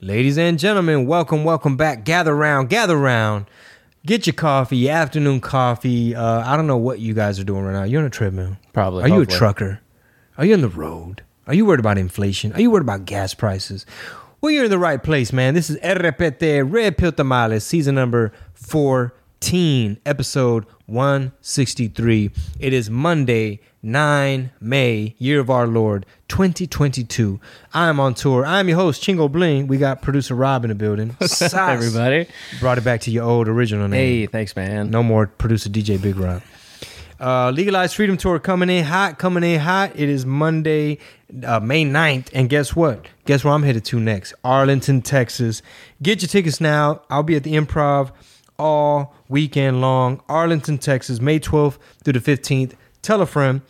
Ladies and gentlemen, welcome, welcome back. Gather round, gather round. Get your coffee, your afternoon coffee. Uh, I don't know what you guys are doing right now. You're on a treadmill. Probably, Are you a hopefully. trucker? Are you on the road? Are you worried about inflation? Are you worried about gas prices? Well, you're in the right place, man. This is RPT Red Pill Tamales, season number 14, episode 163. It is Monday, 9 May, year of our Lord, 2022. I am on tour. I'm your host, Chingo Bling. We got producer Rob in the building. Sas. everybody? Brought it back to your old original name. Hey, thanks, man. No more producer DJ Big Rob. Uh, Legalized Freedom Tour coming in hot, coming in hot. It is Monday, uh, May 9th. And guess what? Guess where I'm headed to next? Arlington, Texas. Get your tickets now. I'll be at the improv all weekend long. Arlington, Texas, May 12th through the 15th. Tell a friend.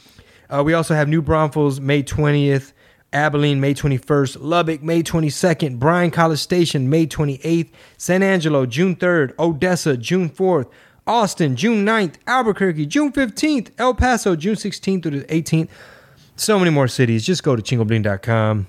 Uh, we also have New Braunfels, May 20th. Abilene, May 21st. Lubbock, May 22nd. Bryan College Station, May 28th. San Angelo, June 3rd. Odessa, June 4th. Austin, June 9th. Albuquerque, June 15th. El Paso, June 16th through the 18th. So many more cities. Just go to chingobling.com,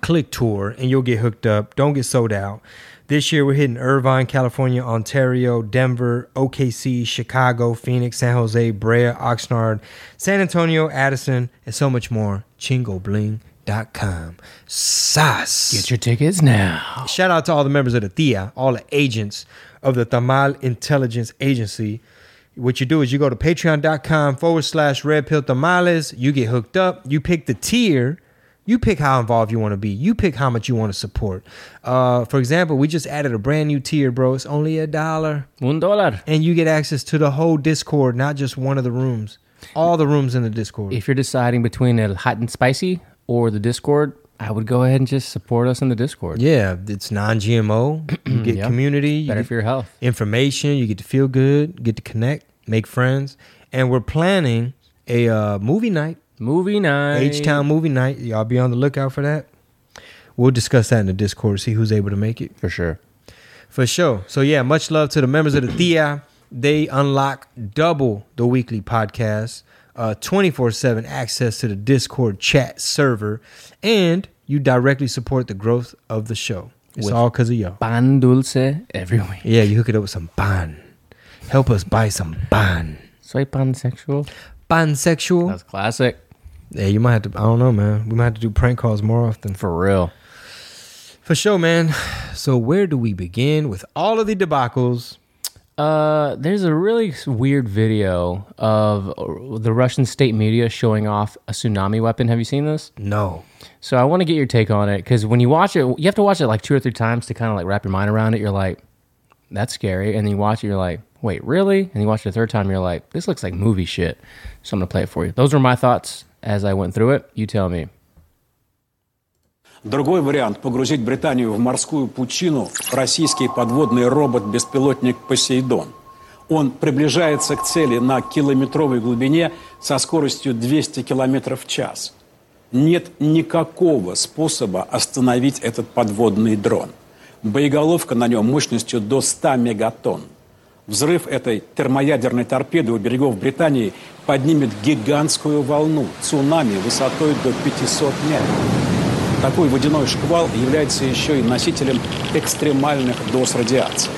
click tour, and you'll get hooked up. Don't get sold out. This year, we're hitting Irvine, California, Ontario, Denver, OKC, Chicago, Phoenix, San Jose, Brea, Oxnard, San Antonio, Addison, and so much more. Chingobling.com. Sas. Get your tickets now. Shout out to all the members of the TIA, all the agents of the Tamal Intelligence Agency. What you do is you go to patreon.com forward slash red pill tamales. You get hooked up. You pick the tier. You pick how involved you want to be. You pick how much you want to support. Uh, for example, we just added a brand new tier, bro. It's only a dollar. Un dólar. And you get access to the whole Discord, not just one of the rooms. All the rooms in the Discord. If you're deciding between a hot and spicy or the Discord, I would go ahead and just support us in the Discord. yeah, it's non GMO. You get Yeah. community. You Better get- for your health. information. You get to feel good, get to connect, make friends, and we're planning a uh, movie night, Movie night. H Town movie night. Y'all be on the lookout for that. We'll discuss that in the Discord, see who's able to make it For sure. for sure. So yeah, much love to the members of the TIA. They unlock double the weekly podcast, uh, twenty four seven access to the Discord chat server, and you directly support the growth of the show. It's With- all because of y'all. Pan dulce every week. Yeah, you hook it up with some ban. Help us buy some ban. Soy pansexual. Pansexual. That's classic. Yeah, you might have to. I don't know, man. We might have to do prank calls more often. For real. For sure, man. So where do we begin with all of the debacles? Uh, there's a really weird video of uh, the Russian state media showing off a tsunami weapon. Have you seen this? No. So I want to get your take on it because when you watch it, you have to watch it like two or three times to kind of like wrap your mind around it. You're like, that's scary, and then you watch it, you're like, wait, really? And you watch it a third time, you're like, this looks like movie shit. So I'm gonna play it for you. Those were my thoughts as I went through it. You tell me. Другой вариант – погрузить Британию в морскую пучину российский подводный робот-беспилотник «Посейдон». Он приближается к цели на километровой глубине со скоростью 200 км в час. Нет никакого способа остановить этот подводный дрон. Боеголовка на нем мощностью до 100 мегатонн. Взрыв этой термоядерной торпеды у берегов Британии поднимет гигантскую волну, цунами высотой до 500 метров. Такой водяной шквал является еще и носителем экстремальных доз радиации.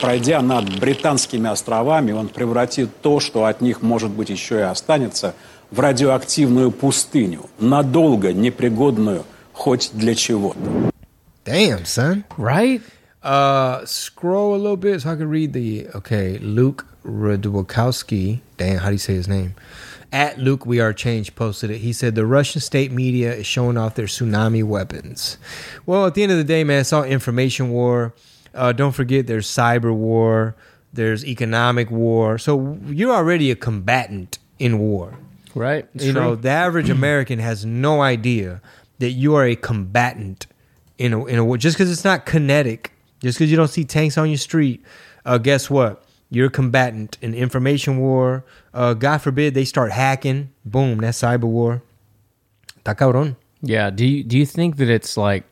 Пройдя над британскими островами, он превратит то, что от них, может быть, еще и останется, в радиоактивную пустыню, надолго непригодную хоть для чего-то. Damn, son. Right? Uh, scroll a little bit so I can read the. Okay, Luke Radwakowski. Damn, how do you say his name? At Luke We Are Change posted it. He said the Russian state media is showing off their tsunami weapons. Well, at the end of the day, man, it's all information war. Uh, don't forget there's cyber war, there's economic war. So you're already a combatant in war. Right? It's you know, the average American has no idea that you are a combatant in a, in a war just because it's not kinetic Just because you don't see tanks on your street, uh, guess what? You're a combatant in information war. Uh, God forbid they start hacking. Boom, that's cyber war. Está cabrón. Yeah. Do you do you think that it's like,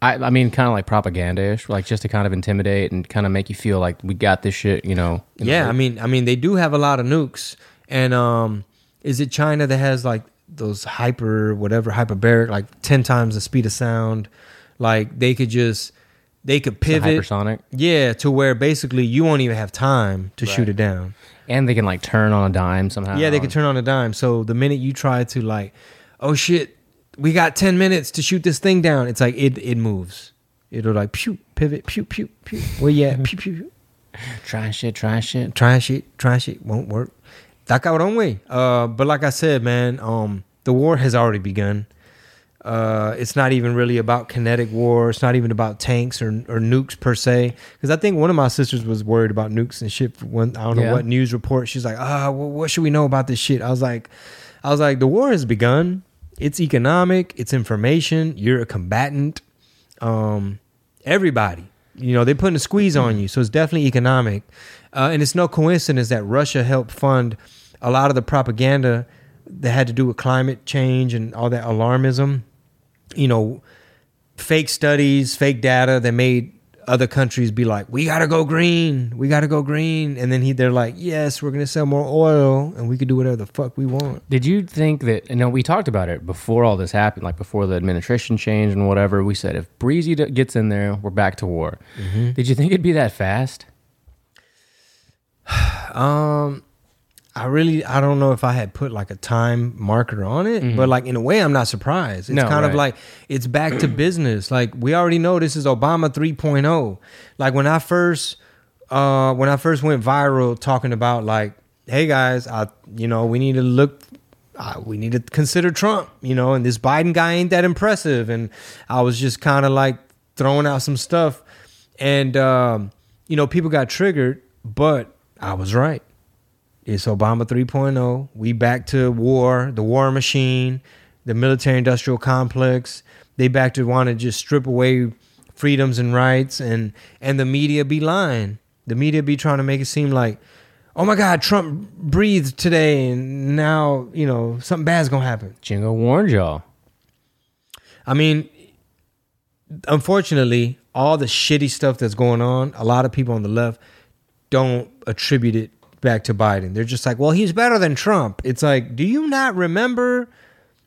I I mean, kind of like propaganda-ish, like just to kind of intimidate and kind of make you feel like we got this shit, you know? Yeah. I mean, I mean, they do have a lot of nukes, and um, is it China that has like those hyper whatever hyperbaric like ten times the speed of sound? Like they could just they could pivot, hypersonic, yeah, to where basically you won't even have time to shoot it down. and they can like turn on a dime somehow. Yeah, they could turn on a dime. So the minute you try to like, oh shit, we got ten minutes to shoot this thing down, it's like it it moves. It'll like pew pivot pew pew pew. You at? pew pew. pew. try shit, try shit. trying shit, trying shit won't work. That cabrón way. Uh, but like I said, man, um, the war has already begun. Uh, it's not even really about kinetic war. It's not even about tanks or, or nukes per se. Because I think one of my sisters was worried about nukes and shit. For one, I don't know Yeah. what news report. She's like, ah, well, what should we know about this shit? I was like, I was like, the war has begun. It's economic. It's information. You're a combatant. Um, everybody, you know, they're putting a squeeze on you. So it's definitely economic. Uh, and it's no coincidence that Russia helped fund a lot of the propaganda that had to do with climate change and all that alarmism. You know, fake studies, fake data that made other countries be like, "We gotta go green, we gotta go green," and then he, they're like, "Yes, we're gonna sell more oil, and we could do whatever the fuck we want." Did you think that? You know, we talked about it before all this happened, like before the administration change and whatever. We said if Breezy gets in there, we're back to war. Mm-hmm. Did you think it'd be that fast? Um, I really, I don't know if I had put like a time marker on it, but like in a way, I'm not surprised. It's Mm-hmm. No, kind of like it's back to business. Like we already know this is Obama 3.0. Like when I first, uh, when I first went viral talking about like, hey guys, I, you know, we need to look. Uh, we need to consider Trump, you know, and this Biden guy ain't that impressive. And I was just kind of like throwing out some stuff, and um, you know, people got triggered, but I was right. It's Obama 3.0. We back to war, the war machine, the military industrial complex. They back to want to just strip away freedoms and rights and and the media be lying. The media be trying to make it seem like, "Oh my god, Trump breathed today and now, you know, something bad's going to happen." Chingo warned y'all. I mean, unfortunately, all the shitty stuff that's going on, a lot of people on the left don't attribute it back to Biden. They're just like, well, he's better than Trump. It's like, do you not remember?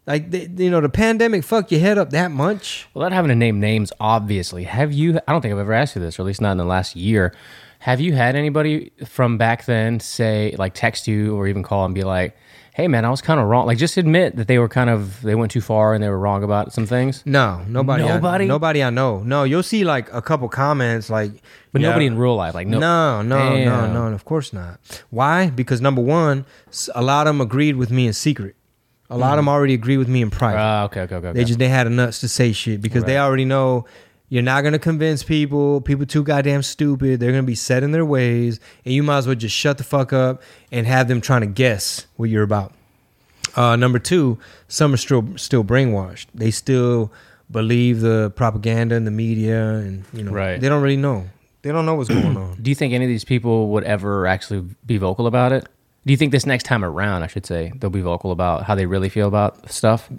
Like, you know, the pandemic fucked your head up that much. Without having to name names, obviously, have you? I don't think I've ever asked you this, or at least not in the last year. Have you had anybody from back then say, like, text you or even call and be like, "Hey, man, I was kind of wrong." Like, just admit that they were kind of they went too far and they were wrong about some things. No, nobody. Nobody? I, nobody I know. No, you'll see like a couple comments, like, But yeah, nobody in real life, like, no, No, no, no, Damn. no, of course not. Why? Because number one, a lot of them agreed with me in secret. A lot of them already agreed with me in private. Ah, okay, okay, okay. okay. They just they had the nuts to say shit because they already know you're not gonna convince people. People too goddamn stupid. They're gonna be set in their ways, and you might as well just shut the fuck up and have them trying to guess what you're about. Uh, number two, some are still still brainwashed. They still believe the propaganda and the media, and you know, Right. they don't really know. They don't know what's going on. Do you think any of these people would ever actually be vocal about it? Do you think this next time around, I should say, they'll be vocal about how they really feel about stuff?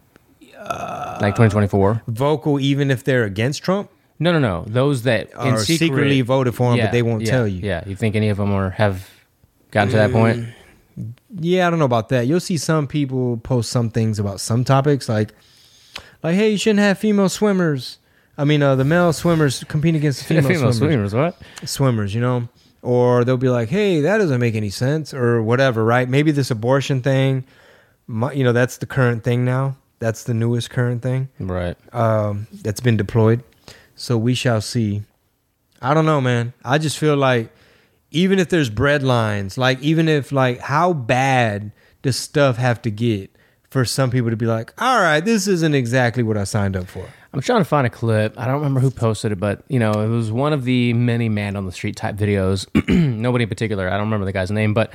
like 2024? Vocal, even if they're against Trump, No, no, no. Those that secret, secretly voted for him, Yeah, but they won't yeah, tell you. Yeah, you think any of them are have gotten to that point? Yeah, I don't know about that. You'll see some people post some things about some topics, like, like, hey, you shouldn't have female swimmers. I mean, uh, the male swimmers compete against the female, Female swimmers. swimmers, what? Swimmers, you know, or they'll be like, hey, that doesn't make any sense, or whatever, right? Maybe this abortion thing, my, you know, that's the current thing now. That's the newest current thing Right. um, that's been deployed. So we shall see. I don't know, man. I just feel like even if there's bread lines, like even if like how bad does stuff have to get for some people to be like, all right, this isn't exactly what I signed up for. I'm trying to find a clip. I don't remember who posted it, but you know, it was one of the many man on the street type videos. Nobody in particular. I don't remember the guy's name, but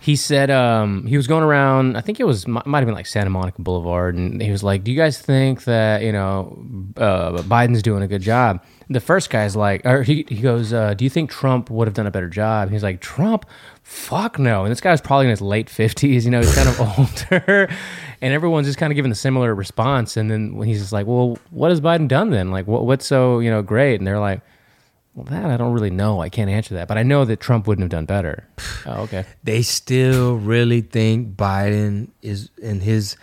he said um, he was going around. I think it was might have been like Santa Monica Boulevard, and he was like, "Do you guys think that you know uh, Biden's doing a good job?" The first guy's like, or he he goes, uh, "Do you think Trump would have done a better job?" He's like, "Trump, fuck no." And this guy's probably in his late fifties. You know, he's kind of older, and everyone's just kind of giving a similar response. And then when he's just like, "Well, what has Biden done then? Like, what, what's so you know great?" And they're like. Well, that I don't really know. I can't answer that, but I know that Trump wouldn't have done better. Oh, okay. they still really think Biden is and his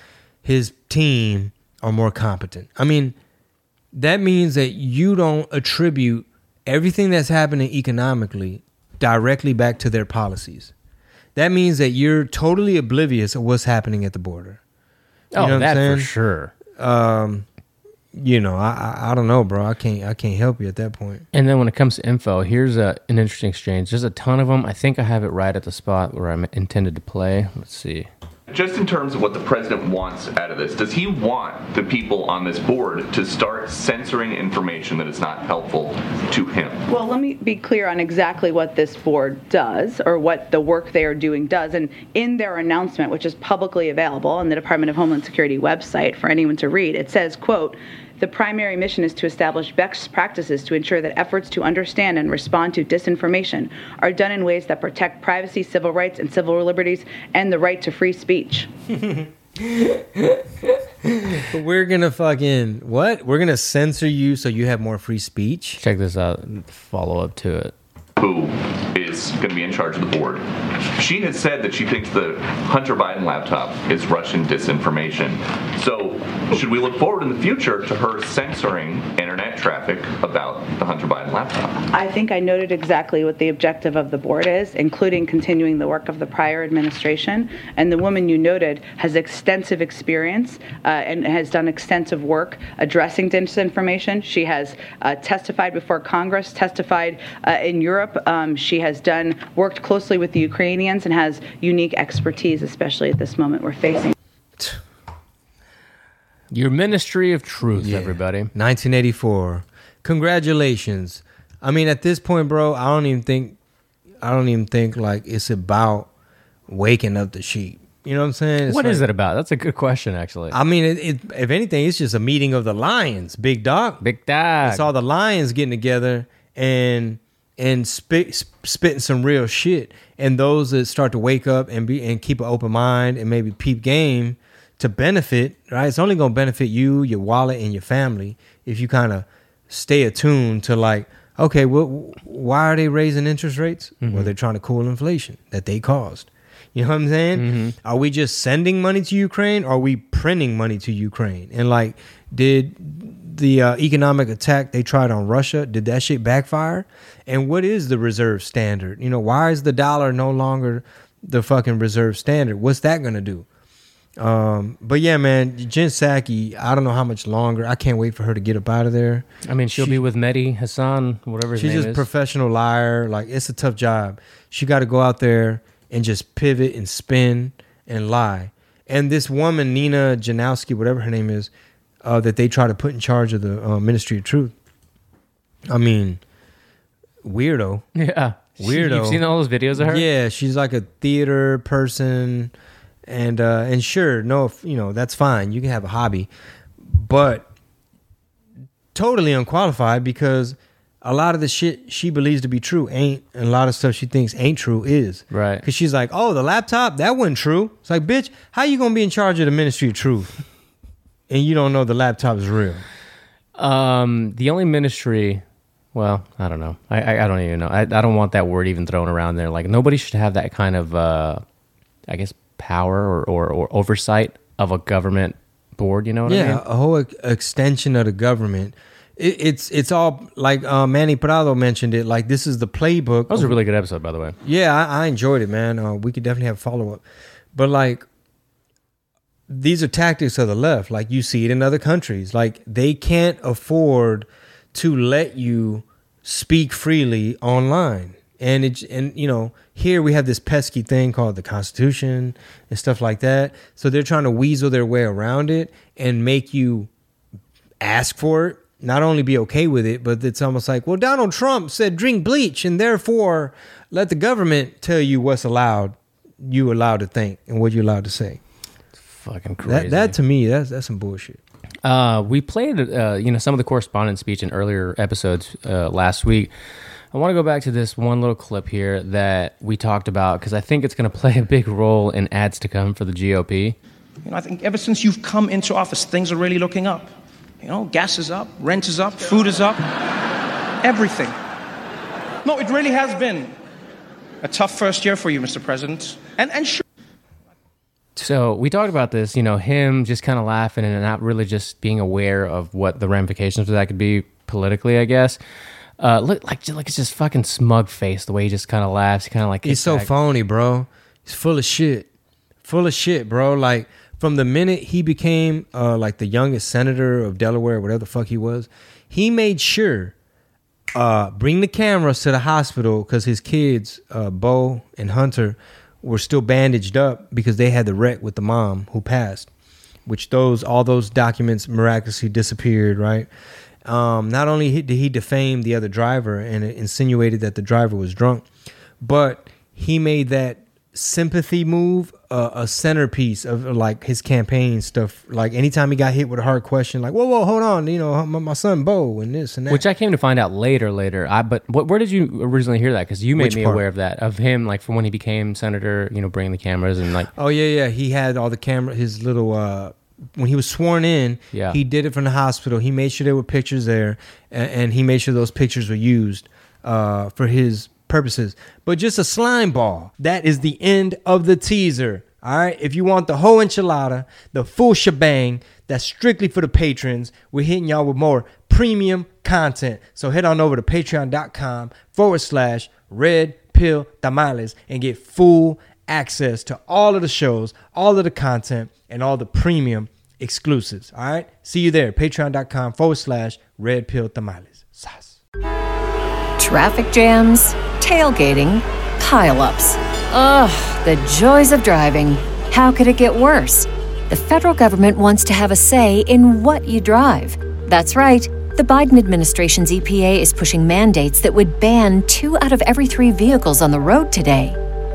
his team are more competent. I mean, that means that you don't attribute everything that's happening economically directly back to their policies. That means that you're totally oblivious of what's happening at the border. You Oh, know what I'm that for sure. Um, you know, I, I I don't know, bro. I can't I can't help you at that point. And then when it comes to info, here's a, an interesting exchange. There's a ton of them. I think I have it right at the spot where I'm intended to play. Let's see. Just in terms of what the president wants out of this, does he want the people on this board to start censoring information that is not helpful to him? Well, let me be clear on exactly what this board does or what the work they are doing does. And in their announcement, which is publicly available on the Department of Homeland Security website for anyone to read, it says, quote, the primary mission is to establish best practices to ensure that efforts to understand and respond to disinformation are done in ways that protect privacy, civil rights, and civil liberties, and the right to free speech. We're gonna fucking what? We're gonna censor you so you have more free speech. Check this out. Follow up to it. Who is going to be in charge of the board? She has said that she thinks the Hunter Biden laptop is Russian disinformation. So, should we look forward in the future to her censoring internet traffic about the Hunter Biden laptop? I think I noted exactly what the objective of the board is, including continuing the work of the prior administration. And the woman you noted has extensive experience uh, and has done extensive work addressing disinformation. She has uh, testified before Congress, testified uh, in Europe. Um, she has done worked closely with the Ukrainians and has unique expertise, especially at this moment we're facing. Your Ministry of Truth, everybody. 1984. Congratulations. I mean, at this point, bro, I don't even think, I don't even think like it's about waking up the sheep. You know what I'm saying? It's What like, is it about? That's a good question, actually. I mean, it, it, if anything, it's just a meeting of the lions, big dog. Big dog. It's all the lions getting together and and spit, spitting some real shit. And those that start to wake up and be and keep an open mind and maybe peep game to benefit, right? It's only gonna benefit you, your wallet, and your family if you kind of stay attuned to like, okay, what? Why are they raising interest rates? Well, they're trying to cool inflation that they caused. You know what I'm saying? Are we just sending money to Ukraine? Or are we printing money to Ukraine? And like, did the uh, economic attack they tried on Russia did that shit backfire? And what is the reserve standard? You know, why is the dollar no longer the fucking reserve standard? What's that gonna do? Um, but yeah, man, Jen Psaki, I don't know how much longer. I can't wait for her to get up out of there. I mean, she'll she- be with Mehdi Hasan, whatever his She's name just is. professional liar. Like it's a tough job. She got to go out there and just pivot and spin and lie. And this woman, Nina Janowski, whatever her name is, uh, that they try to put in charge of the uh, Ministry of Truth. I mean, weirdo. yeah. Weirdo. You've seen all those videos of her? Yeah, she's like a theater person, and uh, and sure, no, if, you know that's fine. You can have a hobby, but totally unqualified because a lot of the shit she believes to be true ain't, and a lot of stuff she thinks ain't true is. Right. Because she's like, oh, the laptop that wasn't true. It's like, bitch, how you gonna be in charge of the Ministry of Truth, and you don't know the laptop is real? Um, the only ministry, well, I don't know. I, I, I don't even know. I, I don't want that word even thrown around there. Like nobody should have that kind of, uh, I guess, power or, or, or oversight of a government board. You know what I yeah, a whole ex- extension of the government. It, it's it's all like uh, Manny Prado mentioned it. Like this is the playbook. That was a really good episode, by the way. yeah, I, I enjoyed it, man. Uh, we could definitely have follow up, but like these are tactics of the left. Like you see it in other countries. Like they can't afford to let you speak freely online. And it and you know here we have this pesky thing called the Constitution and stuff like that. So they're trying to weasel their way around it and make you ask for it, not only be okay with it, but it's almost like, well, Donald Trump said drink bleach, and therefore let the government tell you what's allowed you allowed to think and what you're allowed to say. Fucking crazy. That that to me, that's that's some bullshit. Uh, we played, uh, you know, some of the correspondence speech in earlier episodes uh, last week. I want to go back to this one little clip here that we talked about because I think it's going to play a big role in ads to come for the GOP. You know, I think ever since you've come into office, things are really looking up. You know, gas is up, rent is up, food is up, everything. No, it really has been a tough first year for you, Mr. President. And, and sure. So we talked about this, you know, him just kind of laughing and not really just being aware of what the ramifications of that could be politically, I guess. Uh, look like like it's just fucking smug face the way he just kind of laughs. He kind of like He's so back. phony, bro. He's full of shit. Full of shit, bro. Like from the minute he became uh, like the youngest senator of Delaware, whatever the fuck he was, he made sure uh, bring the cameras to the hospital because his kids, uh, Bo and Hunter, were still bandaged up because they had the wreck with the mom who passed. Which those all those documents miraculously disappeared, right? Um, not only did he defame the other driver and insinuated that the driver was drunk, but he made that sympathy move uh, a centerpiece of like his campaign stuff. Like anytime he got hit with a hard question, like "Whoa, whoa, hold on," you know, my, my son Bo and this and that. Which I came to find out later, later. I but what, where did you originally hear that? Because you made Which me part? aware of that, of him, like from when he became senator. You know, bringing the cameras and like Oh yeah, yeah. He had all the camera. His little uh, when he was sworn in. Yeah. He did it from the hospital. He made sure there were pictures there, and, and he made sure those pictures were used uh, for his purposes. But just a slime ball. That is the end of the teaser. All right. If you want the whole enchilada, the full shebang, that's strictly for the patrons. We're hitting y'all with more premium content. So head on over to patreon.com forward slash red pill tamales and get full access to all of the shows, all of the content, and all the premium exclusives. All right. See you there. Patreon.com forward slash red pill tamales. Sas. Traffic jams, tailgating, pileups. Ugh, the joys of driving. How could it get worse? The federal government wants to have a say in what you drive. That's right. The Biden administration's EPA is pushing mandates that would ban two out of every three vehicles on the road today.